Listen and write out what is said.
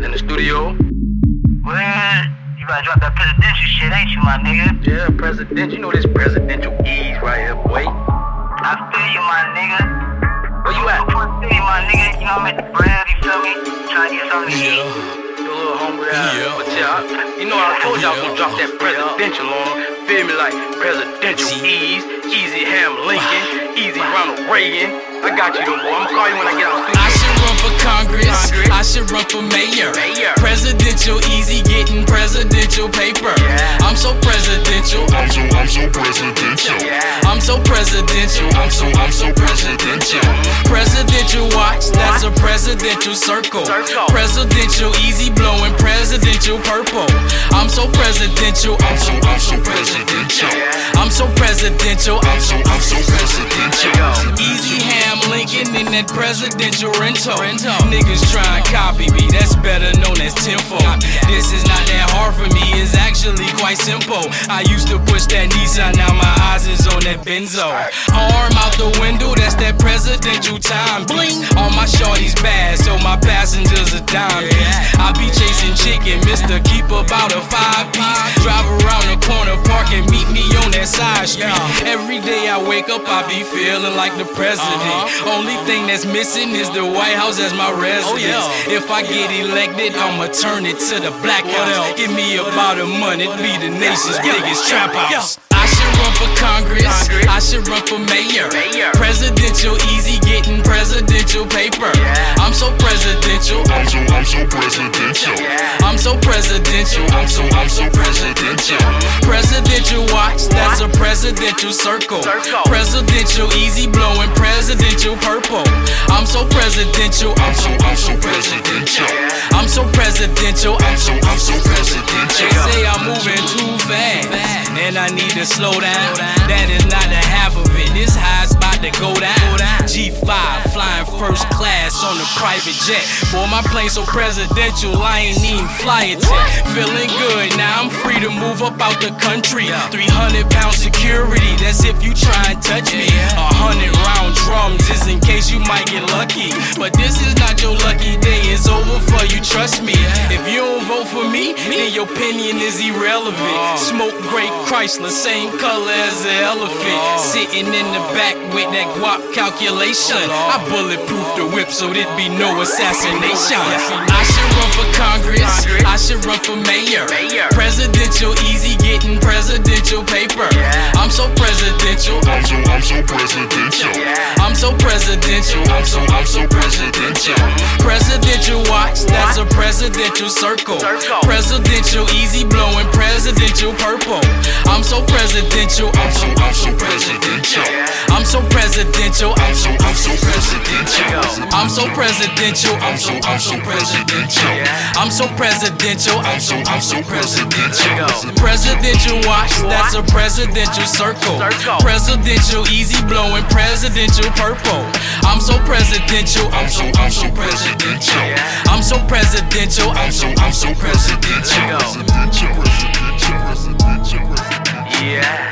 In the studio. Well, you about to drop that presidential shit, ain't you, my nigga? Yeah, president. You know this presidential ease right here, boy. I feel you, my nigga. Where you at? I feel you, my nigga. You know I'm at the bread, you feel me? Trying to get something to eat. Your little homie. Yeah. But yeah, I- you know I told you I was gonna drop that presidential on him. Feel me like presidential ease, Eazy Ham Lincoln, Eazy Ronald Reagan. I got you though, boy. I'm gonna call you when I get out the I studio. should run for Congress. For mayor. Mayor. Presidential, Eazy getting presidential paper. Yeah. I'm so presidential. I'm so, I'm so presidential. Yeah. I'm so presidential. I'm so, I'm so presidential. Presidential watch, that's a presidential circle. Circle. Presidential Eazy blowing, presidential purple. I'm so presidential. I'm so, I'm so presidential. I'm so presidential. I'm so, I'm so presidential. Eazy ham In that presidential rental. Niggas try to copy me, that's better known as tenfold. This is not that hard for me, it's actually quite simple. I used to push that Nissan, now my eyes is on that Benzo. Arm out the window, that's that presidential time. Bling. All my shorties bad, so my passengers are dime. I be chasing chicken, Mr. Keep about a five piece. Drive that side street. Every day I wake up, I be feeling like the president. Only thing that's missing is the White House as my residence. If I get elected, I'ma turn it to the black house. Give me about a month, it be the nation's biggest trap house. I should run for Congress. I should run for mayor. Presidential, Eazy getting presidential paper. I'm so presidential. I'm so, presidential. I'm so presidential. I'm so, I'm so presidential. Presidential watch, that's a presidential circle. Circle. Presidential, Eazy blowing, presidential purple. I'm so presidential. I'm so, I'm so presidential. I'm so presidential. I'm so, I'm so presidential. They say I'm moving too fast, and I need to slow down. That is not the half of it. This high's about to go down. G5 flying first class on a private jet. Boy, my plane so presidential, I ain't even fly it yet. Feeling good, now I'm free to move up out the country. 300 pound security, that's if you try and touch me. A hundred round drums is in case you might get lucky. But this is not your lucky day, it's over for you, trust me. If you vote for me, then your opinion is irrelevant. Uh. Smoke great Chrysler, same color as the elephant. Uh. Sitting in the back with that guap calculation. I bulletproof the whip so there'd be no assassination. I should run for Congress. I should run for. Mayor. Presidential, Eazy getting presidential paper. Presidential circle. Presidential, Eazy blowing, presidential purple. I'm so presidential. I'm so, I'm so presidential. I'm so presidential. I'm so, I'm so presidential. I'm so presidential. I'm so, I'm so presidential. I'm so presidential. I'm so, I'm so presidential. Presidential watch, that's a presidential circle. Circle. Presidential, Eazy blowing, presidential purple. I'm so presidential. I'm so, I'm so presidential. So presidential. I'm so, I'm so presidential. Yeah.